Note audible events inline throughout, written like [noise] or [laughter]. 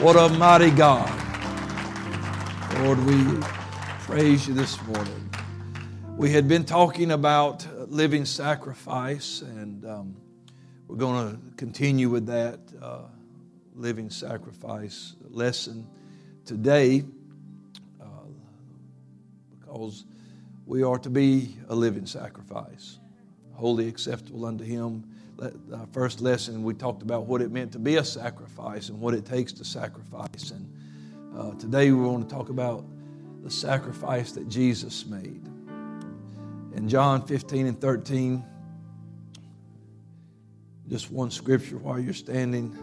What a mighty God. Lord, we praise you this morning. We had been talking about living sacrifice, and um, we're going to continue with that uh, living sacrifice lesson today uh, because we are to be a living sacrifice, wholly acceptable unto Him our first lesson, we talked about what it meant to be a sacrifice and what it takes to sacrifice. And uh, today we want to talk about the sacrifice that Jesus made. In John 15 and 13, just one scripture while you're standing.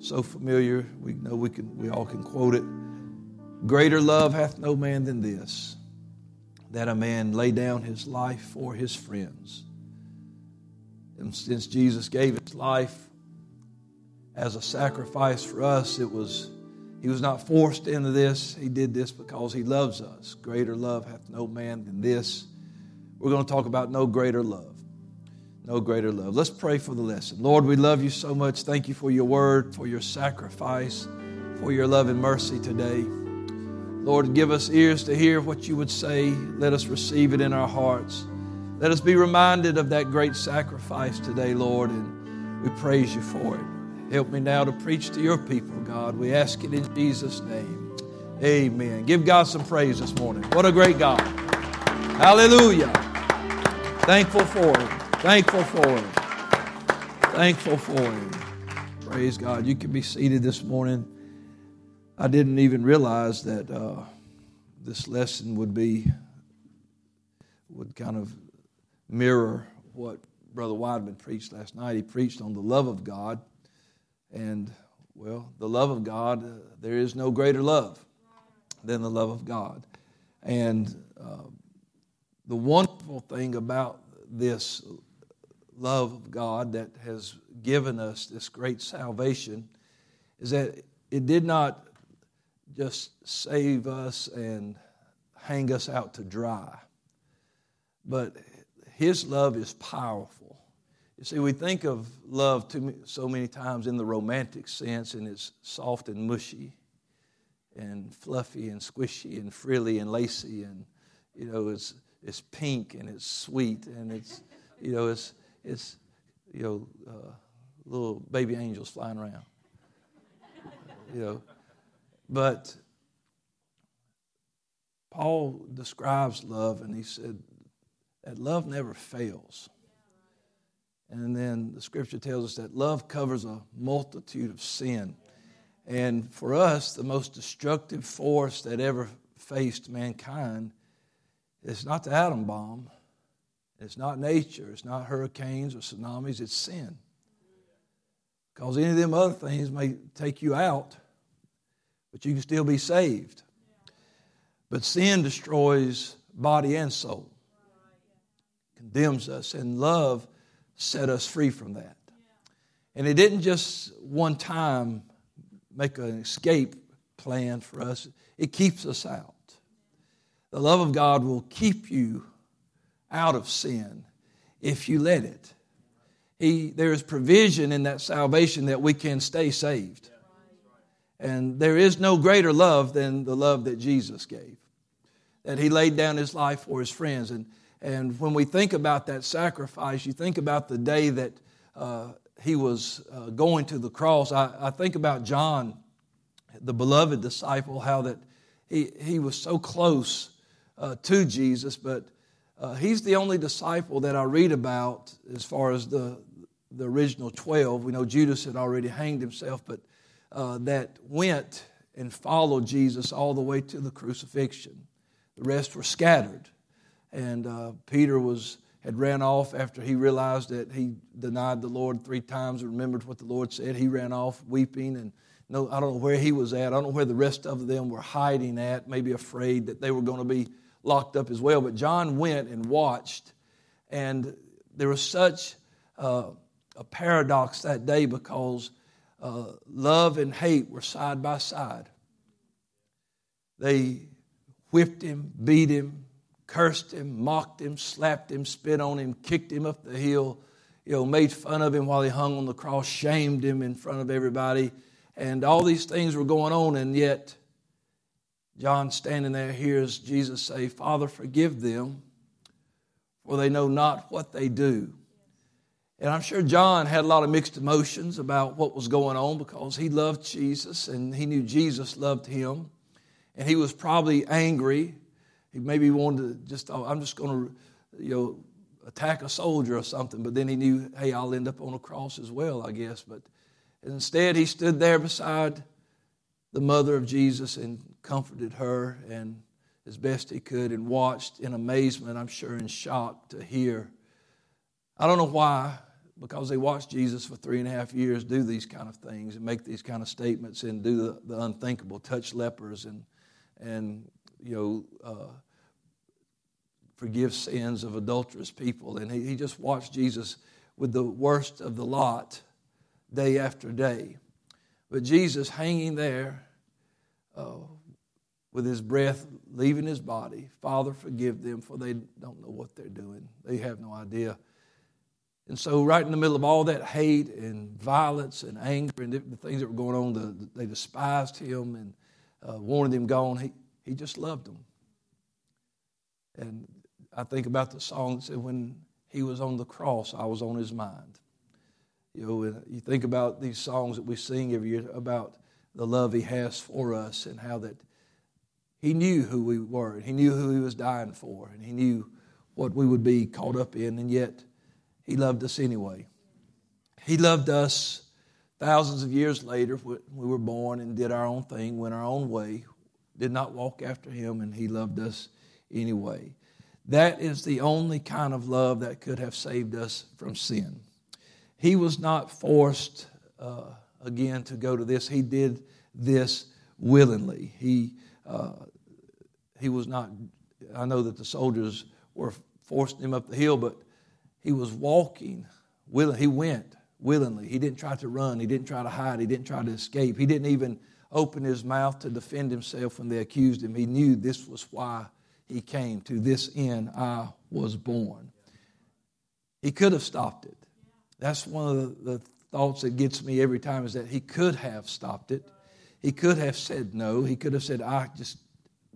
So familiar, we know we can we all can quote it. Greater love hath no man than this, that a man lay down his life for his friends. And since Jesus gave his life as a sacrifice for us, it was he was not forced into this. He did this because he loves us. Greater love hath no man than this. We're going to talk about no greater love. No greater love. Let's pray for the lesson. Lord, we love you so much. Thank you for your word, for your sacrifice, for your love and mercy today. Lord, give us ears to hear what you would say. Let us receive it in our hearts. Let us be reminded of that great sacrifice today, Lord, and we praise you for it. Help me now to preach to your people, God. We ask it in Jesus' name. Amen. Give God some praise this morning. What a great God. Hallelujah. Thankful for Him. Thankful for Him. Thankful for Him. Praise God. You can be seated this morning. I didn't even realize that uh, this lesson would be, would kind of mirror what Brother Weidman preached last night. He preached on the love of God. And, well, the love of God, uh, there is no greater love than the love of God. And uh, the wonderful thing about this love of God that has given us this great salvation is that it did not just save us and hang us out to dry, but his love is powerful. You see, we think of love too, so many times in the romantic sense, and it's soft and mushy, and fluffy and squishy and frilly and lacy, and you know, it's it's pink and it's sweet and it's you know, it's it's you know, uh, little baby angels flying around. You know, but Paul describes love, and he said that love never fails. And then the scripture tells us that love covers a multitude of sin. And for us, the most destructive force that ever faced mankind is not the atom bomb, it's not nature, it's not hurricanes or tsunamis, it's sin. Because any of them other things may take you out, but you can still be saved. But sin destroys body and soul condemns us, and love set us free from that. And it didn't just one time make an escape plan for us, it keeps us out. The love of God will keep you out of sin if you let it. He, there is provision in that salvation that we can stay saved. And there is no greater love than the love that Jesus gave. That he laid down his life for his friends. And and when we think about that sacrifice, you think about the day that uh, he was uh, going to the cross. I, I, think about John, the beloved disciple, how that he, he was so close uh, to Jesus, but uh, he's the only disciple that I read about as far as the, the original 12. We know Judas had already hanged himself, but uh, that went and followed Jesus all the way to the crucifixion. The rest were scattered. And uh, Peter was had ran off after he realized that he denied the Lord three times and remembered what the Lord said. He ran off weeping and no, I don't know where he was at. I don't know where the rest of them were hiding at, maybe afraid that they were going to be locked up as well. But John went and watched, and there was such uh, a paradox that day because uh, love and hate were side by side. They whipped him, beat him, cursed him, mocked him, slapped him, spit on him, kicked him up the hill, you know, made fun of him while he hung on the cross, shamed him in front of everybody. and all these things were going on, and yet John standing there hears Jesus say, Father, forgive them, for they know not what they do. And I'm sure John had a lot of mixed emotions about what was going on because he loved Jesus and he knew Jesus loved him. And he was probably angry. He maybe wanted to just, oh, I'm just going to, you know, attack a soldier or something. But then he knew, hey, I'll end up on a cross as well, I guess. But instead, he stood there beside the mother of Jesus and comforted her and as best he could and watched in amazement, I'm sure in shock to hear. I don't know why, because they watched Jesus for three and a half years do these kind of things and make these kind of statements and do the, the unthinkable, touch lepers and, and you know, uh, forgive sins of adulterous people. And he, he just watched Jesus with the worst of the lot day after day. But Jesus hanging there uh, with his breath leaving his body, Father, forgive them, for they don't know what they're doing. They have no idea. And so, right in the middle of all that hate and violence and anger and the things that were going on, the, they despised him and uh, wanted him gone. He, he just loved them. And I think about the song that When he was on the cross, I was on his mind. You know, you think about these songs that we sing every year about the love he has for us and how that he knew who we were. and He knew who he was dying for. And he knew what we would be caught up in. And yet, he loved us anyway. He loved us thousands of years later when we were born and did our own thing, went our own way, did not walk after him, and he loved us anyway. That is the only kind of love that could have saved us from sin. He was not forced. Uh, again to go to this. He did this willingly. He, uh, he was not, I know that the soldiers were forcing him up the hill, but he was walking willing. He went willingly. He didn't try to run. He didn't try to hide. He didn't try to escape. He didn't even open his mouth to defend himself when they accused him. He knew this was why he came. To this end I was born. He could have stopped it. That's one of the, thoughts that gets me every time is that he could have stopped it. He could have said no. He could have said, "I'm just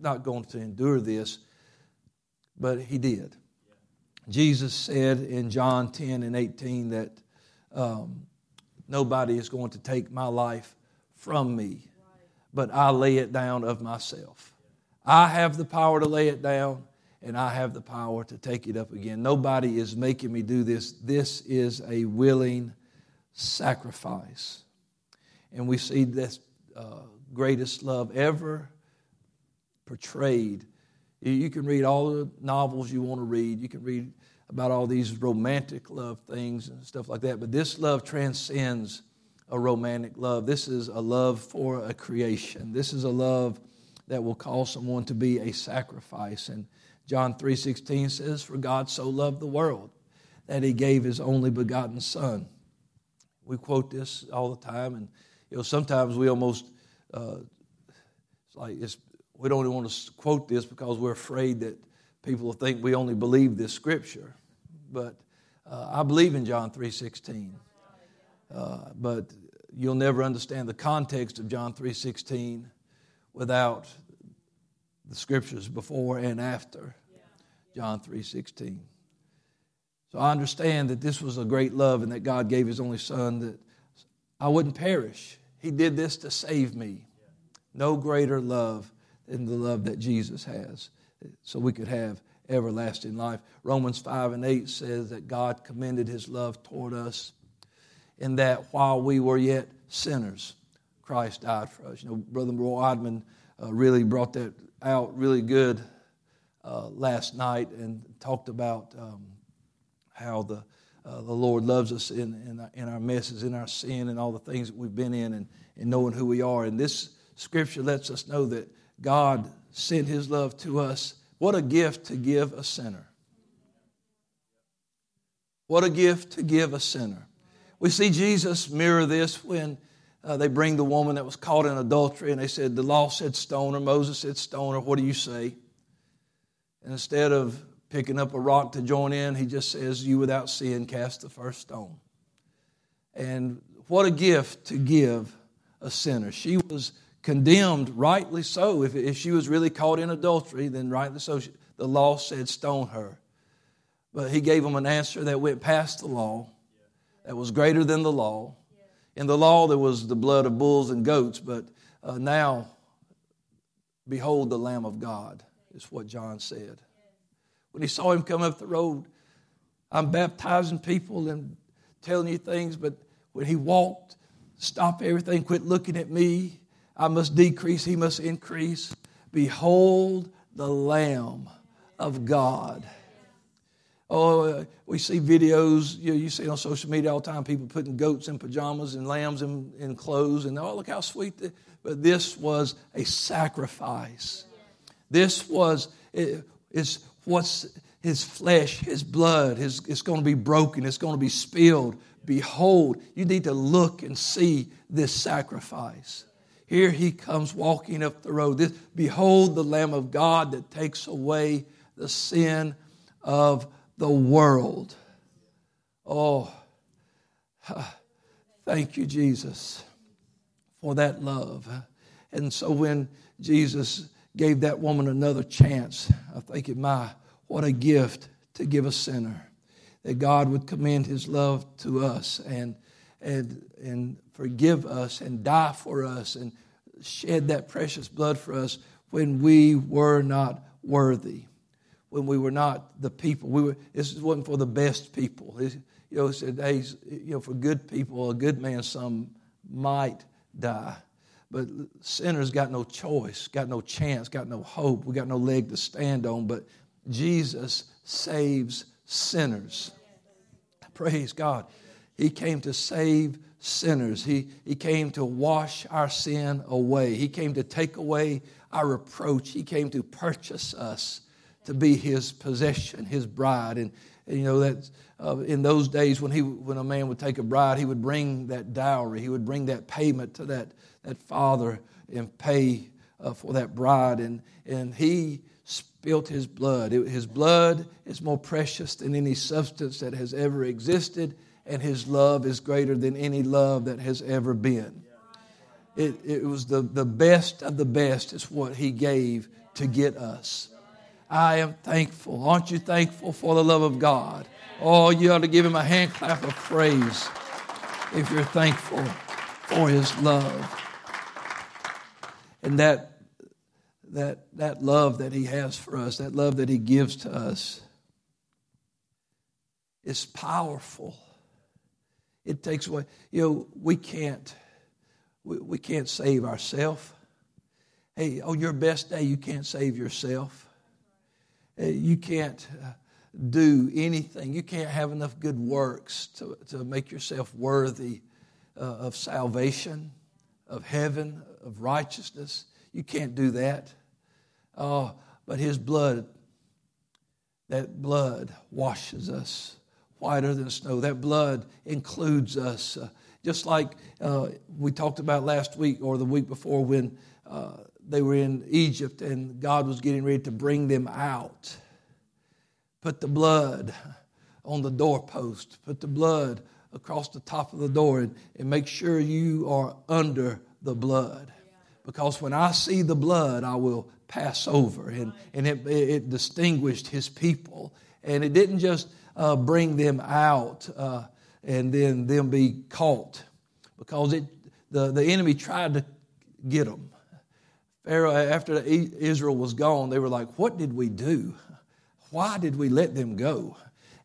not going to endure this. But he did. Jesus said in John 10 and 18 that um, nobody is going to take my life from me, but I lay it down of myself. I have the power to lay it down, and I have the power to take it up again. Nobody is making me do this. This is a willing sacrifice. And we see this uh, greatest love ever portrayed. You can read all the novels you want to read. You can read about all these romantic love things and stuff like that. But this love transcends a romantic love. This is a love for a creation. This is a love that will cause someone to be a sacrifice. And John 3:16 says, "For God so loved the world that he gave his only begotten son." We quote this all the time, and you know sometimes we almost uh, it's like it's, we don't even want to quote this because we're afraid that people will think we only believe this scripture. But uh, I believe in John three sixteen, uh, but you'll never understand the context of John three sixteen without the scriptures before and after John three sixteen. So I understand that this was a great love and that God gave His only Son that I wouldn't perish. He did this to save me. No greater love than the love that Jesus has, so we could have everlasting life. Romans 5 and 8 says that God commended His love toward us in that while we were yet sinners, Christ died for us. You know, Brother Roy Odman uh, really brought that out really good uh, last night and talked about. Um, how the, uh, the Lord loves us in, in, our, in our messes, in our sin, and all the things that we've been in, and, and knowing who we are. And this scripture lets us know that God sent his love to us. What a gift to give a sinner. What a gift to give a sinner. We see Jesus mirror this when uh, they bring the woman that was caught in adultery and they said, The law said stone her, Moses said stone her. What do you say? And instead of picking up a rock to join in, he just says, You without sin cast the first stone. And what a gift to give a sinner. She was condemned, rightly so. If, if she was really caught in adultery, then rightly so. The law said stone her. But he gave them an answer that went past the law, that was greater than the law. In the law, there was the blood of bulls and goats, but uh, now, behold the Lamb of God, is what John said. When he saw him come up the road, I'm baptizing people and telling you things, but when he walked, stop everything, quit looking at me. I must decrease, he must increase. Behold the Lamb of God. Oh, uh, we see videos, you, know, you see on social media all the time, people putting goats in pajamas and lambs in, in clothes, and oh, look how sweet. The, but this was a sacrifice. This was, it, it's what's his flesh, his blood, his, it's going to be broken, it's going to be spilled. Behold, you need to look and see this sacrifice. Here he comes walking up the road. This, behold the Lamb of God that takes away the sin of the world. Oh, [sighs] thank you, Jesus, for that love. And so when Jesus gave that woman another chance, I think, my, what a gift to give a sinner. That God would commend his love to us and, and, and forgive us and die for us and shed that precious blood for us when we were not worthy when we were not the people. We were, this wasn't for the best people. You know, said, hey, you know, for good people, a good man, some might die. But sinners got no choice, got no chance, got no hope. We got no leg to stand on. But Jesus saves sinners. Praise God. He came to save sinners. He, he came to wash our sin away. He came to take away our reproach. He came to purchase us to be his possession, his bride. And, and you know that uh, in those days when he when a man would take a bride, he would bring that dowry, he would bring that payment to that that father and pay uh, for that bride. And and he spilt his blood. It, his blood is more precious than any substance that has ever existed, and his love is greater than any love that has ever been. It, it was the, the best of the best, is what he gave to get us. I am thankful. Aren't you thankful for the love of God? Oh, you ought to give him a hand clap of praise if you're thankful for his love. And that, that, that love that he has for us, that love that he gives to us, is powerful. It takes away, you know, we can't, we, we can't save ourselves. Hey, on your best day, you can't save yourself. Uh, you can't uh, do anything. You can't have enough good works to, to make yourself worthy uh, of salvation, of heaven, of righteousness. You can't do that. Oh, but His blood, that blood washes us whiter than snow. That blood includes us. Uh, just like uh, we talked about last week or the week before when uh, they were in Egypt and God was getting ready to bring them out. Put the blood on the doorpost, put the blood across the top of the door, and, and make sure you are under the blood. Because when I see the blood, I will pass over. And, and it, it distinguished his people. And it didn't just uh, bring them out uh, and then them be caught, because it, the, the enemy tried to get them. After Israel was gone, they were like, What did we do? Why did we let them go?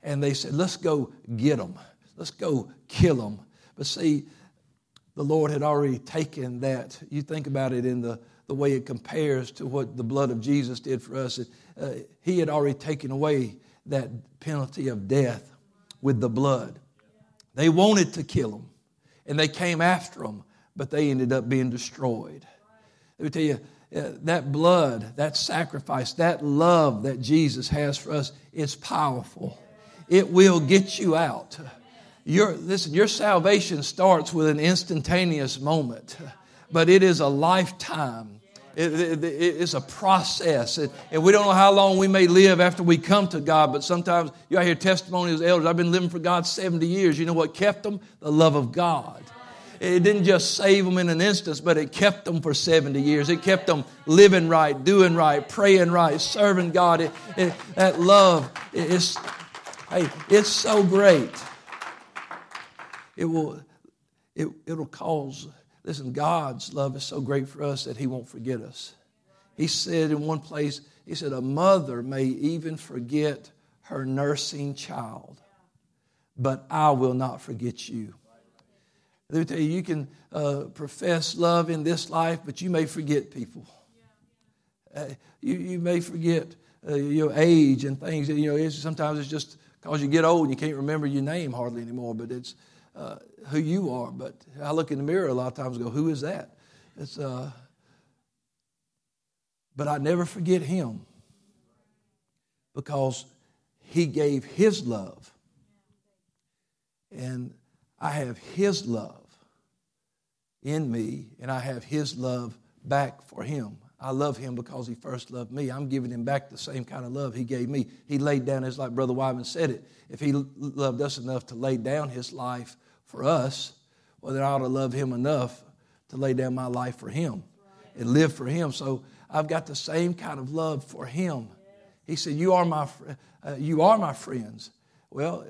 And they said, Let's go get them. Let's go kill them. But see, the Lord had already taken that. You think about it in the, the way it compares to what the blood of Jesus did for us. Uh, he had already taken away that penalty of death with the blood. They wanted to kill them, and they came after them, but they ended up being destroyed. Let me tell you, uh, that blood, that sacrifice, that love that Jesus has for us is powerful. It will get you out. Your, listen, your salvation starts with an instantaneous moment, but it is a lifetime. It, it, it's a process. And we don't know how long we may live after we come to God, but sometimes you I hear testimonies of elders. I've been living for God 70 years. You know what kept them? The love of God. It didn't just save them in an instance, but it kept them for 70 years. It kept them living right, doing right, praying right, serving God. It, it, that love is, hey, it's so great. It will, it, it'll cause, listen, God's love is so great for us that He won't forget us. He said in one place, He said, a mother may even forget her nursing child, but I will not forget you. Let me tell you, you can uh, profess love in this life, but you may forget people. Uh, you, you may forget uh, your age and things. You know, it's, sometimes it's just because you get old and you can't remember your name hardly anymore, but it's uh, who you are. But I look in the mirror a lot of times and go, who is that? It's, uh, but I never forget him because he gave his love. And I have his love in me, and I have his love back for him. I love him because he first loved me. I'm giving him back the same kind of love he gave me. He laid down his life. Brother Wyman said it. If he loved us enough to lay down his life for us, well, then I ought to love him enough to lay down my life for him and live for him. So I've got the same kind of love for him. He said, "You are my, uh, you are my friends." Well,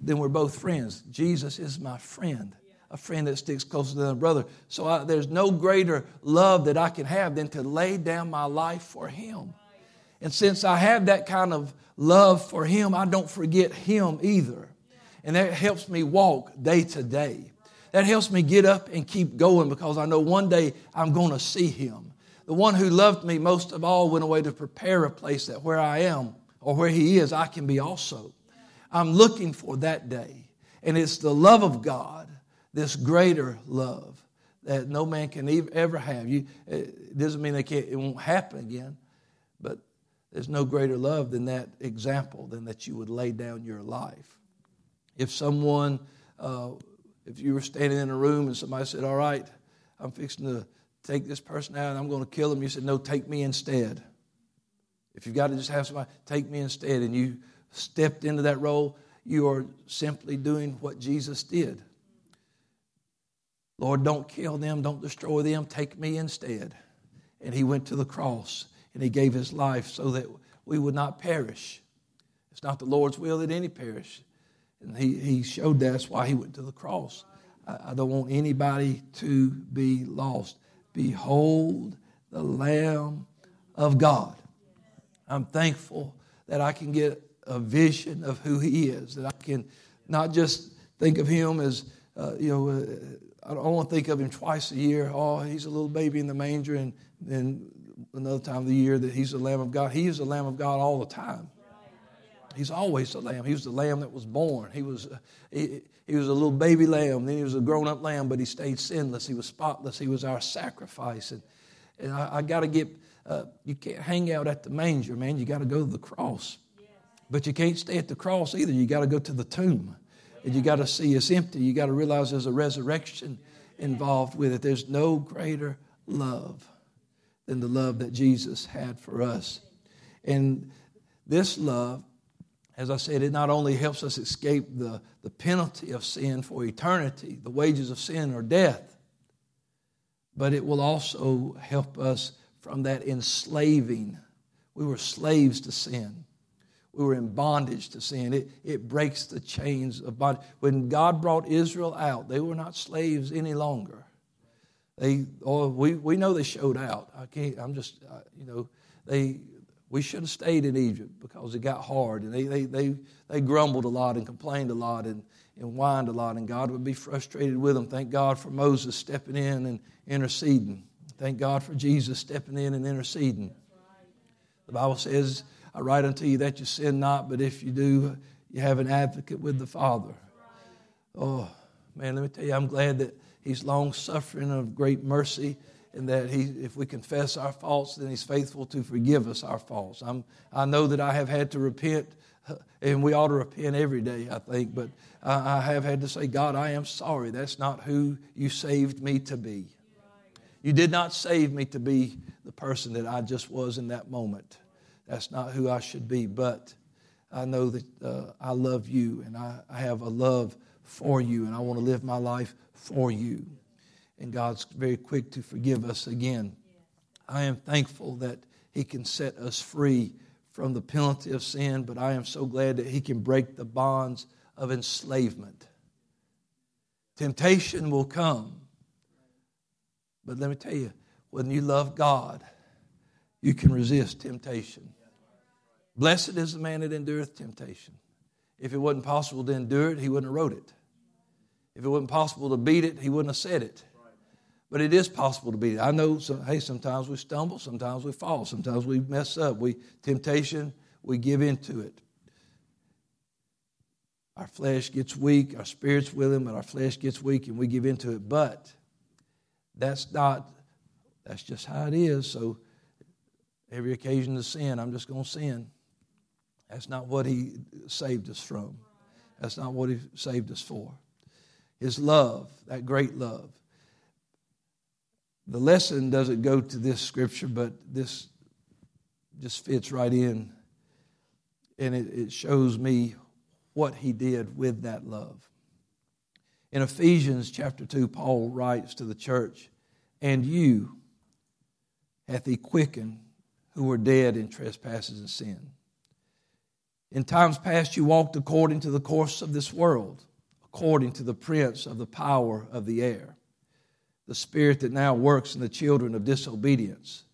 then we're both friends. Jesus is my friend, a friend that sticks closer than a brother. So I, there's no greater love that I can have than to lay down my life for him. And since I have that kind of love for him, I don't forget him either. And that helps me walk day to day. That helps me get up and keep going because I know one day I'm going to see him. The one who loved me most of all went away to prepare a place that where I am or where he is, I can be also. I'm looking for that day. And it's the love of God, this greater love that no man can ever have. You, it doesn't mean they can't, it won't happen again, but there's no greater love than that example, than that you would lay down your life. If someone, uh, if you were standing in a room and somebody said, All right, I'm fixing to take this person out and I'm going to kill him, you said, No, take me instead. If you've got to just have somebody, take me instead, and you stepped into that role, you are simply doing what Jesus did. Lord, don't kill them, don't destroy them, take me instead. And he went to the cross and he gave his life so that we would not perish. It's not the Lord's will that any perish. And he, he showed that's why he went to the cross. I, I don't want anybody to be lost. Behold the Lamb of God. I'm thankful that I can get a vision of who He is, that I can not just think of Him as, uh, you know, uh, I don't want to think of Him twice a year. Oh, He's a little baby in the manger, and then another time of the year that He's the Lamb of God. He is the Lamb of God all the time. He's always the lamb. He was the lamb that was born. He was, he, he was a little baby lamb. Then he was a grown up lamb, but he stayed sinless. He was spotless. He was our sacrifice. And, and I, I got to get, uh, you can't hang out at the manger, man. You got to go to the cross. But you can't stay at the cross either. You got to go to the tomb. And you got to see it's empty. You got to realize there's a resurrection involved with it. There's no greater love than the love that Jesus had for us. And this love as I said, it not only helps us escape the, the penalty of sin for eternity, the wages of sin are death, but it will also help us from that enslaving. We were slaves to sin. We were in bondage to sin. It, it breaks the chains of bondage. When God brought Israel out, they were not slaves any longer. They, oh, we, we know they showed out. I can't, I'm just, uh, you know, they, we should have stayed in Egypt because it got hard. And they, they, they, they grumbled a lot and complained a lot and, and whined a lot, and God would be frustrated with them. Thank God for Moses stepping in and interceding. Thank God for Jesus stepping in and interceding. The Bible says, I write unto you that you sin not, but if you do, you have an advocate with the Father. Oh, man, let me tell you, I'm glad that He's long suffering of great mercy and that he, if we confess our faults, then he's faithful to forgive us our faults. I'm, I know that I have had to repent, and we ought to repent every day, I think, but I, I have had to say, God, I am sorry. That's not who you saved me to be. You did not save me to be the person that I just was in that moment. That's not who I should be, but I know that uh, I love you and I, I have a love for you and I want to live my life for you. and God's very quick to forgive us again. I am thankful that He can set us free from the penalty of sin, but I am so glad that He can break the bonds of enslavement. Temptation will come, but let me tell you, when you love God, you can resist temptation. Blessed is the man that endureth temptation. If it wasn't possible to endure it, he wouldn't have wrote it. If it wasn't possible to beat it, he wouldn't have said it. But it is possible to beat it. I know, hey, sometimes we stumble, sometimes we fall, sometimes we mess up. We temptation, we give into it. Our flesh gets weak, our spirit's willing, but our flesh gets weak and we give into it. But that's not, that's just how it is. So every occasion to sin, I'm just going to sin. That's not what He saved us from. That's not what He saved us for. His love, that great love. The lesson doesn't go to this scripture, but this just fits right in. And it, it shows me what he did with that love. In Ephesians chapter 2, Paul writes to the church, And you hath he quickened who were dead in trespasses and sin. In times past, you walked according to the course of this world, according to the prince of the power of the air, the spirit that now works in the children of disobedience.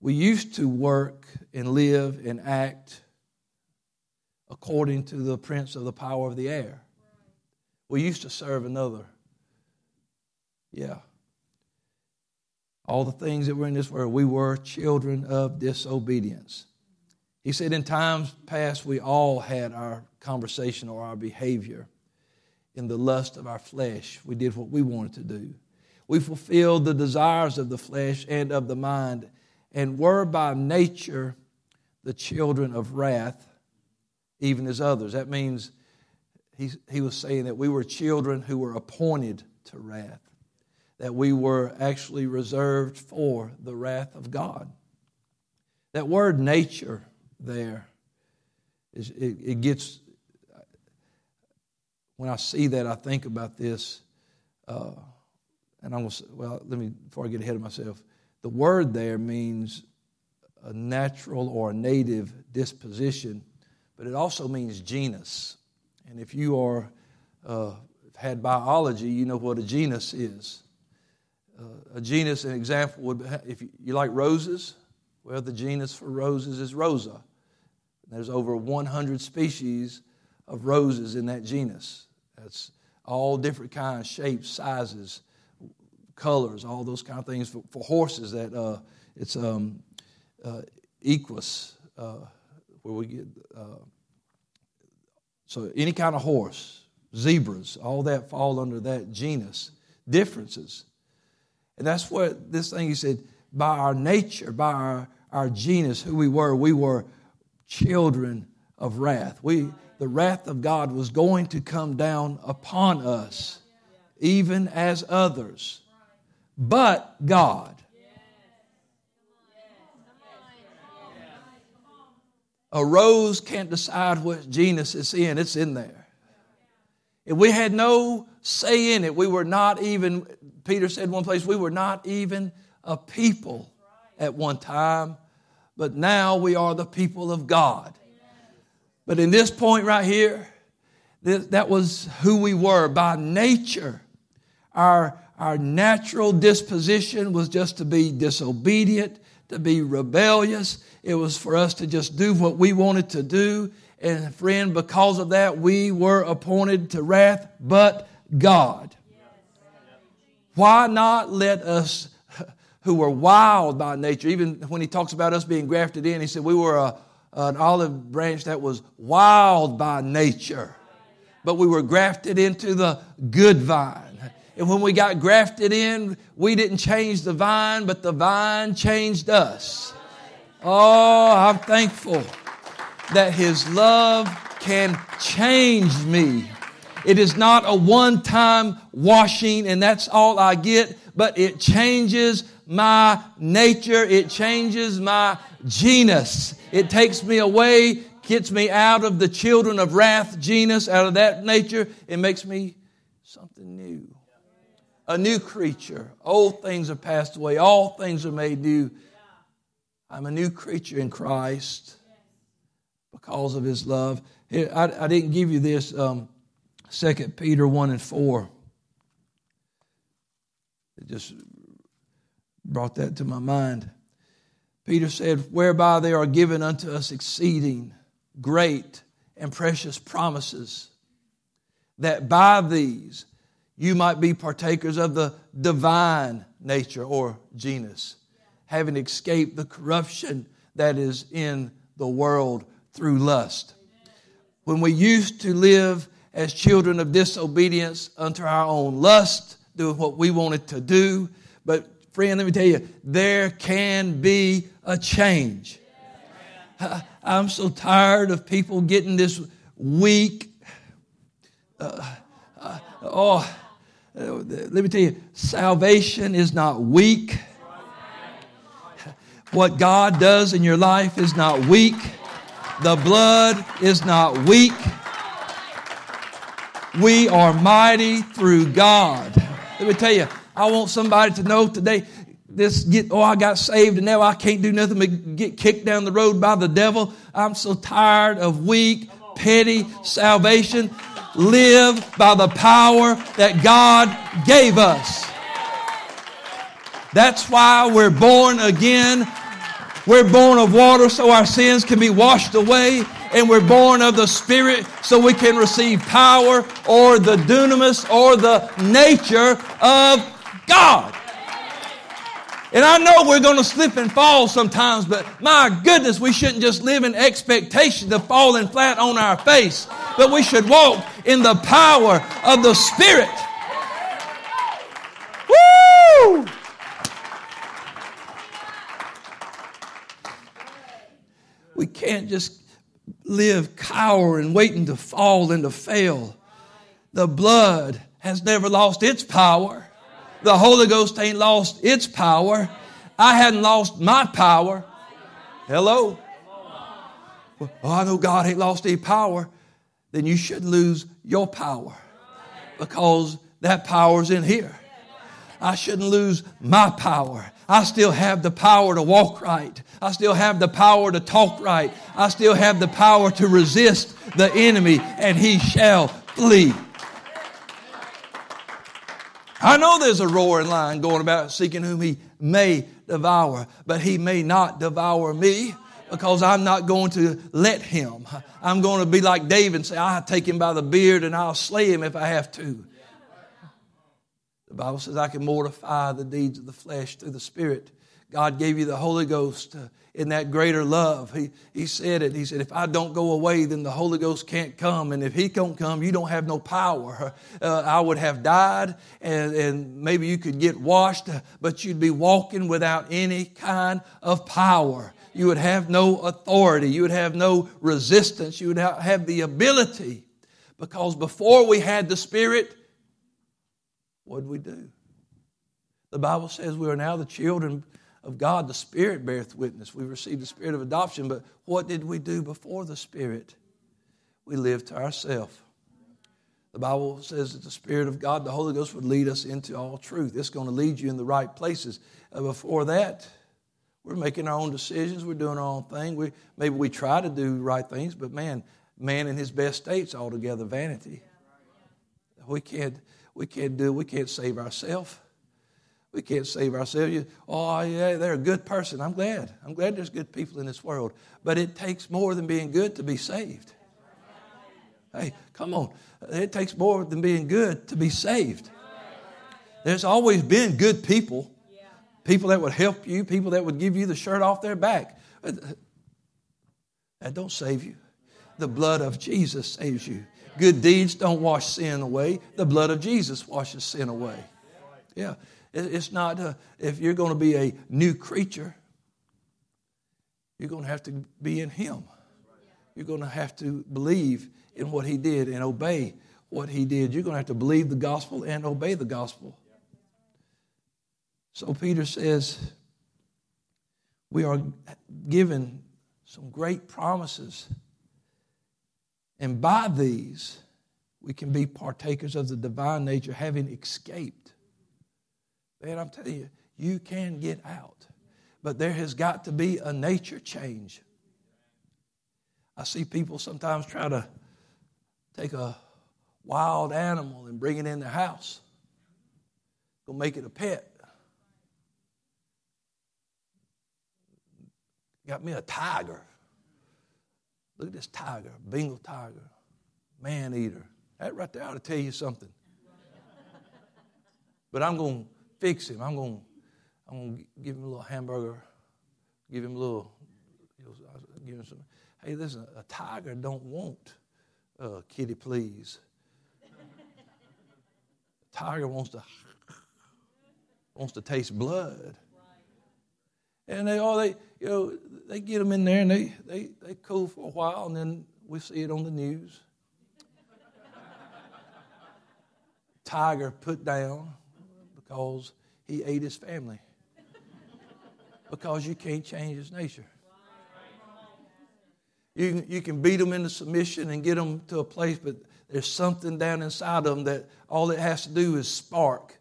We used to work and live and act according to the prince of the power of the air. We used to serve another. Yeah. All the things that were in this world, we were children of disobedience. He said, In times past, we all had our conversation or our behavior in the lust of our flesh. We did what we wanted to do. We fulfilled the desires of the flesh and of the mind, and were by nature the children of wrath even as others. That means he, he was saying that we were children who were appointed to wrath, that we were actually reserved for the wrath of God. That word nature there, it, it gets, when I see that, I think about this. Uh, and I'm going to, well, let me, before I get ahead of myself, the word there means a natural or a native disposition but it also means genus. And if you are uh, had biology, you know what a genus is. Uh, a genus, an example would be if you, you like roses, well, the genus for roses is Rosa. There's over 100 species of roses in that genus. That's all different kinds, shapes, sizes, colors, all those kind of things. For, for horses, that uh, it's um, uh, equus, uh, where we get. Uh, so any kind of horse, zebras, all that fall under that genus. Differences. And that's what this thing he said, by our nature, by our, our genus, who we were, we were children of wrath. We the wrath of God was going to come down upon us, even as others. But God A rose can't decide what genus it's in, it's in there. If we had no say in it, we were not even, Peter said one place, we were not even a people at one time, but now we are the people of God. But in this point right here, that was who we were by nature. Our, our natural disposition was just to be disobedient, to be rebellious, it was for us to just do what we wanted to do. And friend, because of that, we were appointed to wrath, but God. Why not let us who were wild by nature, even when he talks about us being grafted in, he said we were a, an olive branch that was wild by nature, but we were grafted into the good vine. And when we got grafted in, we didn't change the vine, but the vine changed us. Oh, I'm thankful that His love can change me. It is not a one time washing and that's all I get, but it changes my nature. It changes my genus. It takes me away, gets me out of the children of wrath genus, out of that nature. It makes me something new. a new creature. Old things are passed away, all things are made new. I'm a new creature in Christ because of his love. I, I didn't give you this, um, 2 Peter 1 and 4. It just brought that to my mind. Peter said, Whereby they are given unto us exceeding great and precious promises, that by these you might be partakers of the divine nature or genus, having escaped the corruption that is in the world through lust. When we used to live as children of disobedience unto our own lust, doing what we wanted to do, but friend, let me tell you, there can be a change. I'm so tired of people getting this weak. Uh, uh, oh, let me tell you, salvation is not weak. What God does in your life is not weak. The blood is not weak. We are mighty through God. Let me tell you, I want somebody to know today this get, oh, I got saved and now I can't do nothing but get kicked down the road by the devil. I'm so tired of weak, petty salvation live by the power that God gave us. That's why we're born again. We're born of water so our sins can be washed away. And we're born of the Spirit so we can receive power or the dunamis or the nature of God. And I know we're going to slip and fall sometimes, but my goodness, we shouldn't just live in expectation of falling flat on our face, but we should walk in the power of the Spirit. Woo! We can't just live cowering, waiting to fall and to fail. The blood has never lost its power. The Holy Ghost ain't lost its power. I hadn't lost my power. Hello? Well, oh, I know God ain't lost any power. Then you should lose your power because that power's in here. I shouldn't lose my power. I still have the power to walk right. I still have the power to talk right. I still have the power to resist the enemy and he shall flee. I know there's a roaring lion going about seeking whom he may devour, but he may not devour me because I'm not going to let him. I'm going to be like David and say, I'll take him by the beard and I'll slay him if I have to. The Bible says, I can mortify the deeds of the flesh through the Spirit. God gave you the Holy Ghost in that greater love. He, he said it. He said, if I don't go away, then the Holy Ghost can't come. And if He don't come, you don't have no power. [laughs] Uh, I would have died and, and maybe you could get washed, but you'd be walking without any kind of power. You would have no authority. You would have no resistance. You would have the ability. Because before we had the Spirit, what did we do? The Bible says we are now the children of God, the Spirit beareth witness. We received the Spirit of adoption, but what did we do before the Spirit? We lived to ourselves. The Bible says that the Spirit of God, the Holy Ghost, would lead us into all truth. It's going to lead you in the right places. Uh, before that, we're making our own decisions. We're doing our own thing. We, maybe we try to do right things, but man, man in his best state's altogether vanity. We can't, we can't do, we can't save ourselves. We can't save ourselves. You, oh, yeah, they're a good person. I'm glad. I'm glad there's good people in this world. But it takes more than being good to be saved. Hey, come on. It takes more than being good to be saved. There's always been good people, people that would help you, people that would give you the shirt off their back. That don't save you. The blood of Jesus saves you. Good deeds don't wash sin away. The blood of Jesus washes sin away. Yeah. It's not, a, if you're going to be a new creature, you're going to have to be in Him. You're going to have to believe in what He did and obey what He did. You're going to have to believe the gospel and obey the gospel. So Peter says, we are given some great promises. And by these, we can be partakers of the divine nature, having escaped Man, I'm telling you, you can get out. But there has got to be a nature change. I see people sometimes try to take a wild animal and bring it in their house, go make it a pet. Got me a tiger. Look at this tiger, Bengal tiger, man eater. That right there ought to tell you something. But I'm going to fix him. I'm going, I'm going to give him a little hamburger, give him a little, give him some. Hey, listen, a tiger don't want uh, kitty please. A tiger wants to wants to taste blood. And they all they you know they get them in there and they they they cool for a while and then we see it on the news. Tiger put down because he ate his family. Because you can't change his nature. You can, you can beat them into submission and get them to a place, but there's something down inside of them that all it has to do is spark,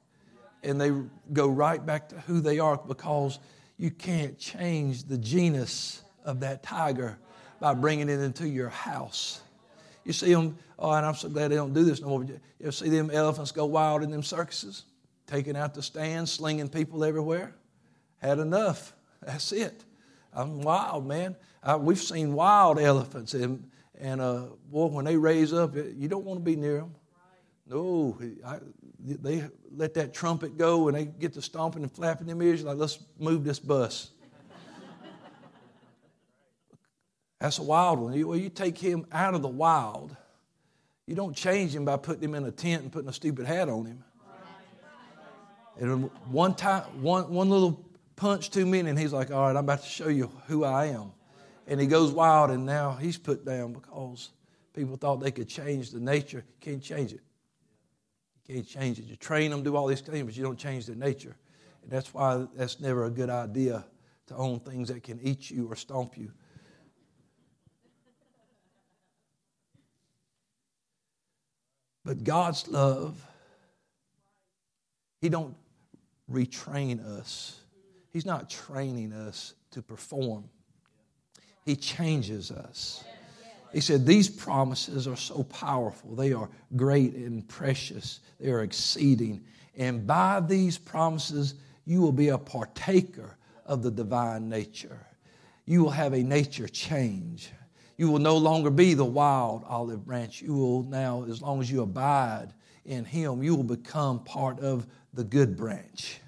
and they go right back to who they are because you can't change the genus of that tiger by bringing it into your house. You see them, oh, and I'm so glad they don't do this no more. You ever see them elephants go wild in them circuses? Taking out the stands, slinging people everywhere? Had enough. [laughs] That's it. I'm wild, man. Uh, we've seen wild elephants, and, and uh, boy, when they raise up, you don't want to be near them. No, I, they let that trumpet go and they get to stomping and flapping their ears like, let's move this bus. [laughs] That's a wild one. Well, you take him out of the wild. You don't change him by putting him in a tent and putting a stupid hat on him. And one time, one, one little punch to me, and he's like, All right, I'm about to show you who I am. And he goes wild, and now he's put down because people thought they could change the nature. You can't change it. You can't change it. You train them, do all these things, but you don't change their nature. And that's why that's never a good idea to own things that can eat you or stomp you. But God's love, He don't retrain us. He's not training us to perform. He changes us. He said, These promises are so powerful. They are great and precious. They are exceeding. And by these promises, you will be a partaker of the divine nature. You will have a nature change. You will no longer be the wild olive branch. You will now, as long as you abide in Him, you will become part of the good branch.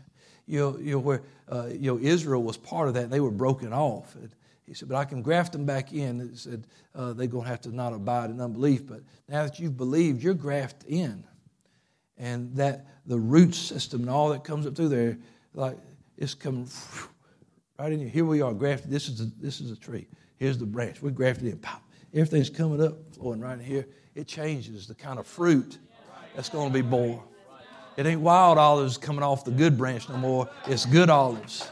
You know, you know where uh, you know Israel was part of that. They were broken off. And he said, but I can graft them back in. He said uh, they're going to have to not abide in unbelief. But now that you've believed, you're grafted in, and that the root system and all that comes up through there, like it's coming right in here. Here we are, grafted. This is a, this is a tree. Here's the branch. We grafted in. Pop. Everything's coming up, flowing right in here. It changes the kind of fruit that's going to be born. It ain't wild olives coming off the good branch no more. It's good olives.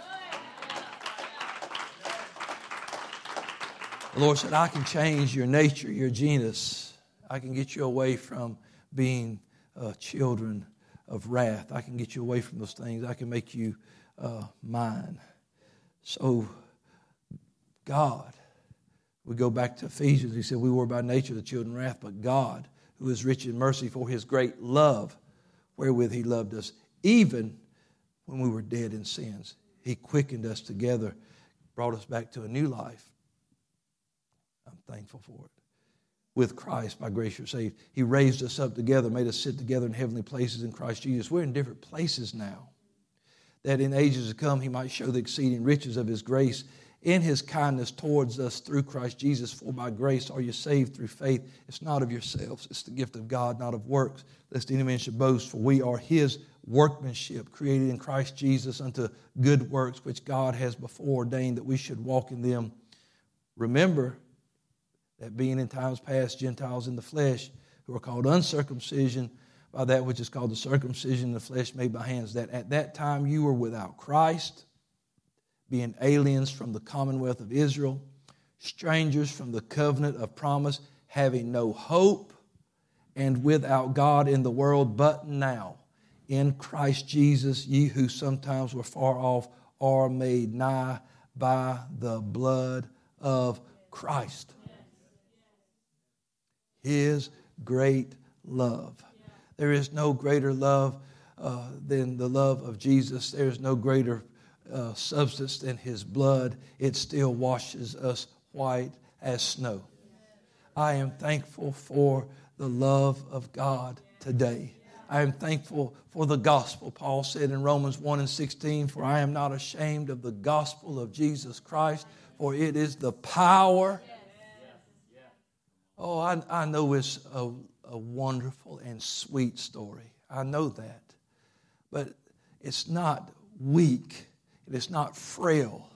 The Lord said, I can change your nature, your genus. I can get you away from being uh, children of wrath. I can get you away from those things. I can make you uh, mine. So, God we go back to Ephesians. He said, We were by nature the children of wrath, but God, who is rich in mercy for his great love, wherewith he loved us, even when we were dead in sins, he quickened us together, brought us back to a new life. I'm thankful for it. With Christ, by grace you're saved. He raised us up together, made us sit together in heavenly places in Christ Jesus. We're in different places now. That in ages to come, he might show the exceeding riches of his grace in his kindness towards us through Christ Jesus. For by grace are you saved through faith. It's not of yourselves, it's the gift of God, not of works, lest any man should boast. For we are his workmanship, created in Christ Jesus unto good works, which God has before ordained that we should walk in them. Remember that being in times past Gentiles in the flesh, who are called uncircumcision by that which is called the circumcision of the flesh made by hands, that at that time you were without Christ being aliens from the commonwealth of Israel, strangers from the covenant of promise, having no hope, and without God in the world. But now, in Christ Jesus, ye who sometimes were far off are made nigh by the blood of Christ. His great love. There is no greater love uh, than the love of Jesus. There is no greater uh, substance than His blood. It still washes us white as snow. I am thankful for the love of God today. I am thankful for the gospel. Paul said in Romans 1 and 16, For I am not ashamed of the gospel of Jesus Christ, for it is the power. Oh, I, I know it's a, a wonderful and sweet story. I know that. But it's not weak, it is not frail.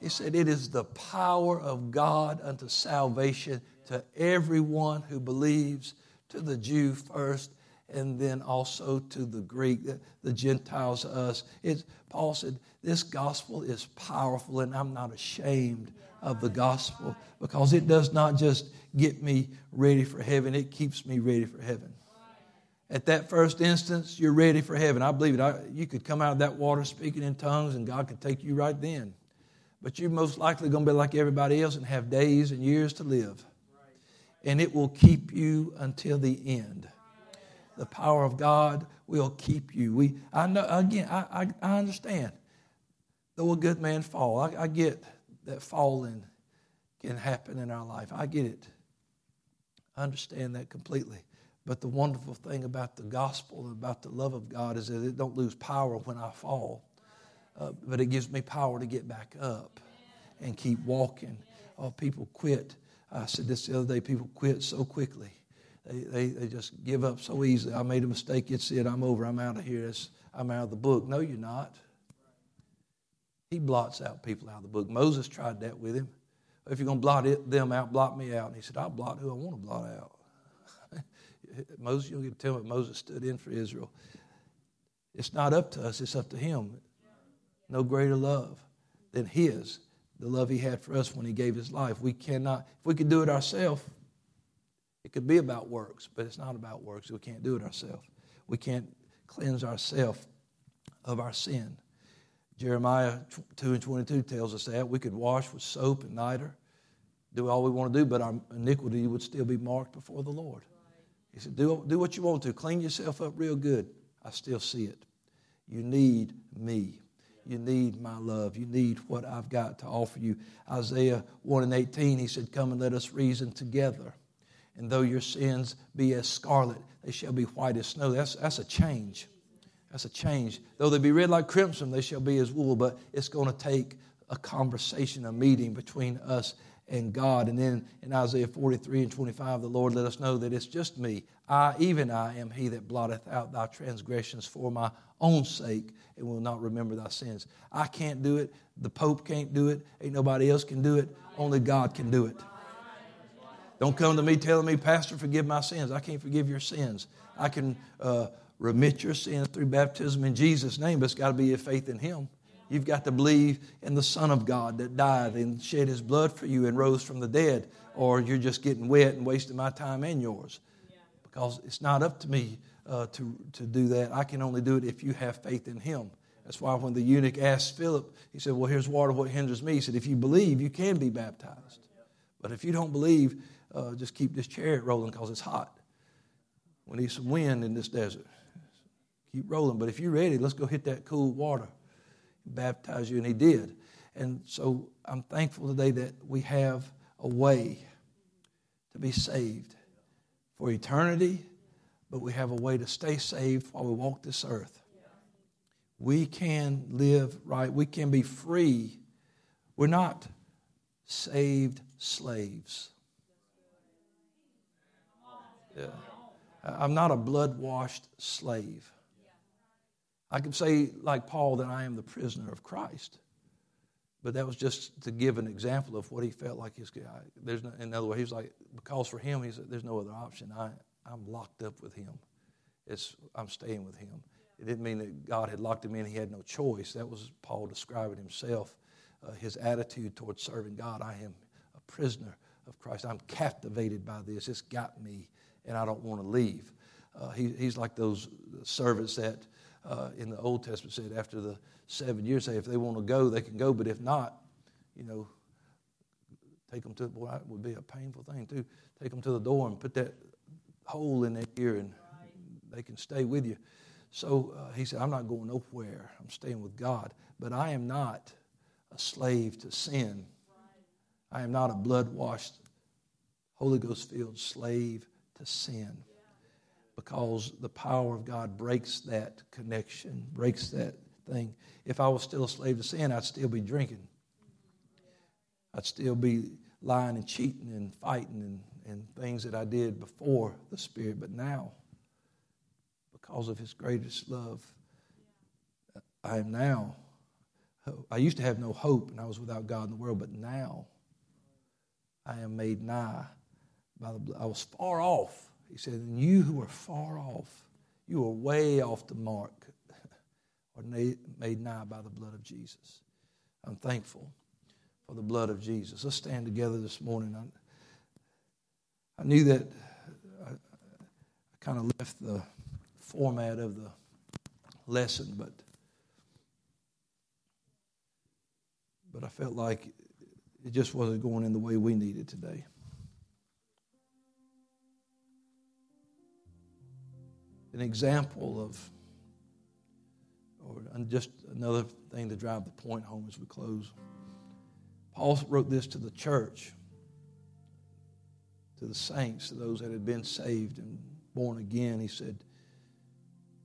He said, It is the power of God unto salvation to everyone who believes, to the Jew first, and then also to the Greek, the Gentiles, us. It's, Paul said, This gospel is powerful, and I'm not ashamed of the gospel because it does not just get me ready for heaven, it keeps me ready for heaven. At that first instance, you're ready for heaven. I believe it. I, you could come out of that water speaking in tongues, and God could take you right then. But you're most likely going to be like everybody else and have days and years to live. And it will keep you until the end the power of God will keep you. We, I know, again, I, I, I understand. Though a good man fall, I, I get that falling can happen in our life. I get it. I understand that completely. But the wonderful thing about the gospel and about the love of God is that it don't lose power when I fall, uh, but it gives me power to get back up and keep walking. Oh, people quit. I said this the other day. People quit so quickly. They, they, they just give up so easily. I made a mistake. It's it. I'm over. I'm out of here. It's, I'm out of the book. No, you're not. He blots out people out of the book. Moses tried that with him. If you're going to blot it, them out, blot me out. And he said, I'll blot who I want to blot out. Moses, you to tell me Moses stood in for Israel. It's not up to us, it's up to him. No greater love than his, the love he had for us when he gave his life. We cannot, if we could do it ourselves, it could be about works, but it's not about works. We can't do it ourselves. We can't cleanse ourselves of our sin. Jeremiah 2 and 22 tells us that. We could wash with soap and niter, do all we want to do, but our iniquity would still be marked before the Lord. He said, do, do what you want to. Clean yourself up real good. I still see it. You need me. You need my love. You need what I've got to offer you. Isaiah 1 and 18, he said, Come and let us reason together. And though your sins be as scarlet, they shall be white as snow. That's, that's a change. That's a change. Though they be red like crimson, they shall be as wool. But it's going to take a conversation, a meeting between us and God. And then in Isaiah 43 and 25, the Lord let us know that it's just me. I, even I, am he that blotteth out thy transgressions for my own sake and will not remember thy sins. I can't do it. The Pope can't do it. Ain't nobody else can do it. Only God can do it. Don't come to me telling me, Pastor, forgive my sins. I can't forgive your sins. I can uh, remit your sins through baptism in Jesus' name, but it's got to be your faith in Him. You've got to believe in the Son of God that died and shed His blood for you and rose from the dead, or you're just getting wet and wasting my time and yours. Because it's not up to me uh, to, to do that. I can only do it if you have faith in Him. That's why when the eunuch asked Philip, he said, Well, here's water. What hinders me? He said, If you believe, you can be baptized. But if you don't believe, uh, just keep this chariot rolling because it's hot. We need some wind in this desert. Keep rolling. But if you're ready, let's go hit that cool water. Baptize you. And he did. And so I'm thankful today that we have a way to be saved for eternity, but we have a way to stay saved while we walk this earth. We can live right. We can be free. We're not saved slaves. Yeah. I'm not a blood washed slave. I could say, like Paul, that I am the prisoner of Christ. But that was just to give an example of what he felt like his. There's no, in other words, he was like, because for him, he said, there's no other option. I, I'm locked up with him. It's, I'm staying with him. It didn't mean that God had locked him in, he had no choice. That was Paul describing himself, uh, his attitude towards serving God. I am a prisoner of Christ. I'm captivated by this. It's got me and I don't want to leave. Uh, he, he's like those servants that uh, in the Old Testament said after the seven years, say if they want to go, they can go, but if not, you know, take them to, boy, that would be a painful thing too. Take them to the door and put that hole in their ear and they can stay with you. So uh, he said, I'm not going nowhere. I'm staying with God. But I am not a slave to sin. I am not a blood washed, Holy Ghost filled slave to sin. Because the power of God breaks that connection, breaks that thing. If I was still a slave to sin, I'd still be drinking. I'd still be lying and cheating and fighting and, and things that I did before the Spirit. But now, because of His greatest love, I am now. I used to have no hope and I was without God in the world, but now I am made nigh by the blood. I was far off. He said, and you who are far off, you are way off the mark, [laughs] are made nigh by the blood of Jesus. I'm thankful for the blood of Jesus. Let's stand together this morning. I, I knew that uh, I, I kind of left the format of the lesson, but but I felt like it just wasn't going in the way we needed today. An example of, or just another thing to drive the point home as we close. Paul wrote this to the church, to the saints, to those that had been saved and born again. He said,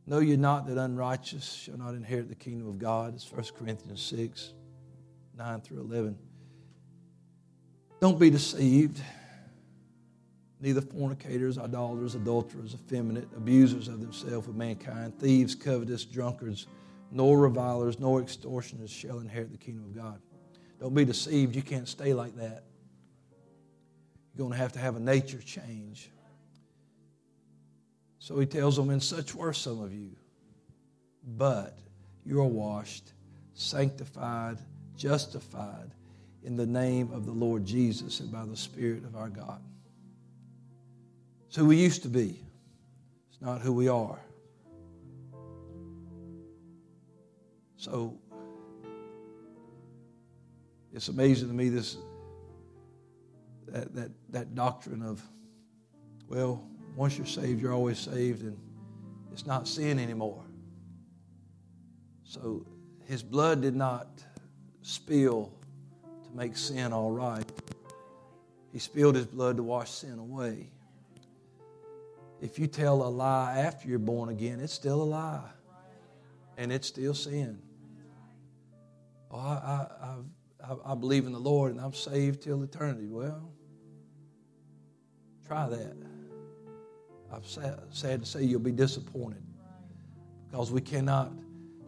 Know ye not that unrighteous shall not inherit the kingdom of God? It's 1 Corinthians 6, 9 through 11. Don't be deceived. Neither fornicators, idolaters, adulterers, effeminate, abusers of themselves with mankind, thieves, covetous, drunkards, nor revilers, nor extortioners shall inherit the kingdom of God. Don't be deceived. You can't stay like that. You're going to have to have a nature change. So he tells them, And such were some of you, but you are washed, sanctified, justified in the name of the Lord Jesus and by the Spirit of our God. It's who we used to be, it's not who we are. So it's amazing to me this that, that, that doctrine of, well, once you're saved, you're always saved, and it's not sin anymore. So his blood did not spill to make sin all right. He spilled his blood to wash sin away. If you tell a lie after you're born again, it's still a lie. And it's still sin. Oh, I, I, I, I believe in the Lord and I'm saved till eternity. Well, try that. I'm sad, sad to say you'll be disappointed because we cannot.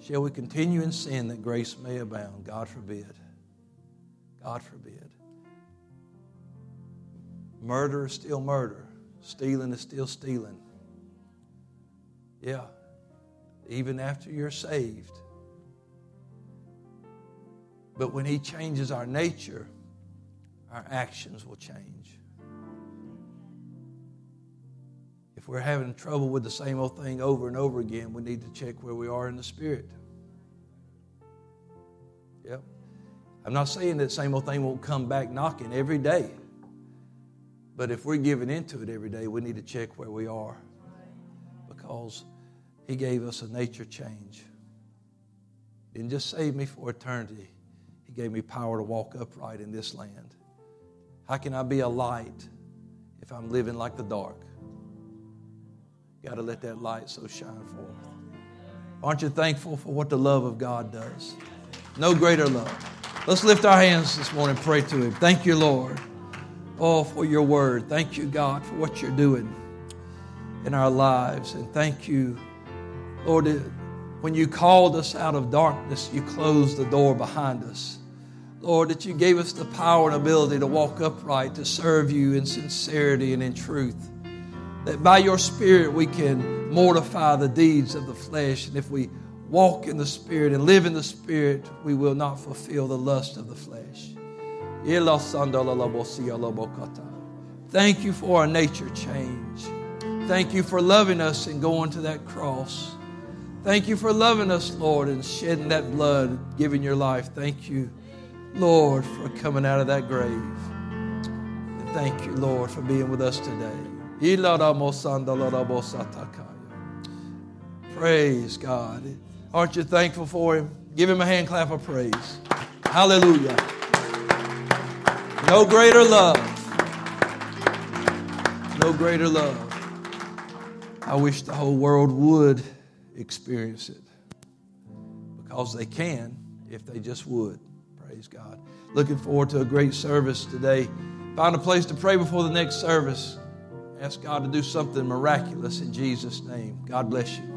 Shall we continue in sin that grace may abound? God forbid. God forbid. Murder is still murder. Stealing is still stealing. Yeah. Even after you're saved. But when He changes our nature, our actions will change. If we're having trouble with the same old thing over and over again, we need to check where we are in the Spirit. Yep. I'm not saying that same old thing won't come back knocking every day. But if we're giving into it every day, we need to check where we are. Because He gave us a nature change. Didn't just save me for eternity, He gave me power to walk upright in this land. How can I be a light if I'm living like the dark? Got to let that light so shine forth. Aren't you thankful for what the love of God does? No greater love. Let's lift our hands this morning and pray to Him. Thank you, Lord. Oh, for your word. Thank you, God, for what you're doing in our lives. And thank you, Lord, when you called us out of darkness, you closed the door behind us. Lord, that you gave us the power and ability to walk upright, to serve you in sincerity and in truth. That by your Spirit we can mortify the deeds of the flesh. And if we walk in the Spirit and live in the Spirit, we will not fulfill the lust of the flesh. Thank you for our nature change. Thank you for loving us and going to that cross. Thank you for loving us, Lord, and shedding that blood, giving your life. Thank you, Lord, for coming out of that grave. And thank you, Lord, for being with us today. Praise God. Aren't you thankful for him? Give him a hand clap of praise. Hallelujah. No greater love. No greater love. I wish the whole world would experience it because they can if they just would. Praise God. Looking forward to a great service today. Find a place to pray before the next service. Ask God to do something miraculous in Jesus' name. God bless you.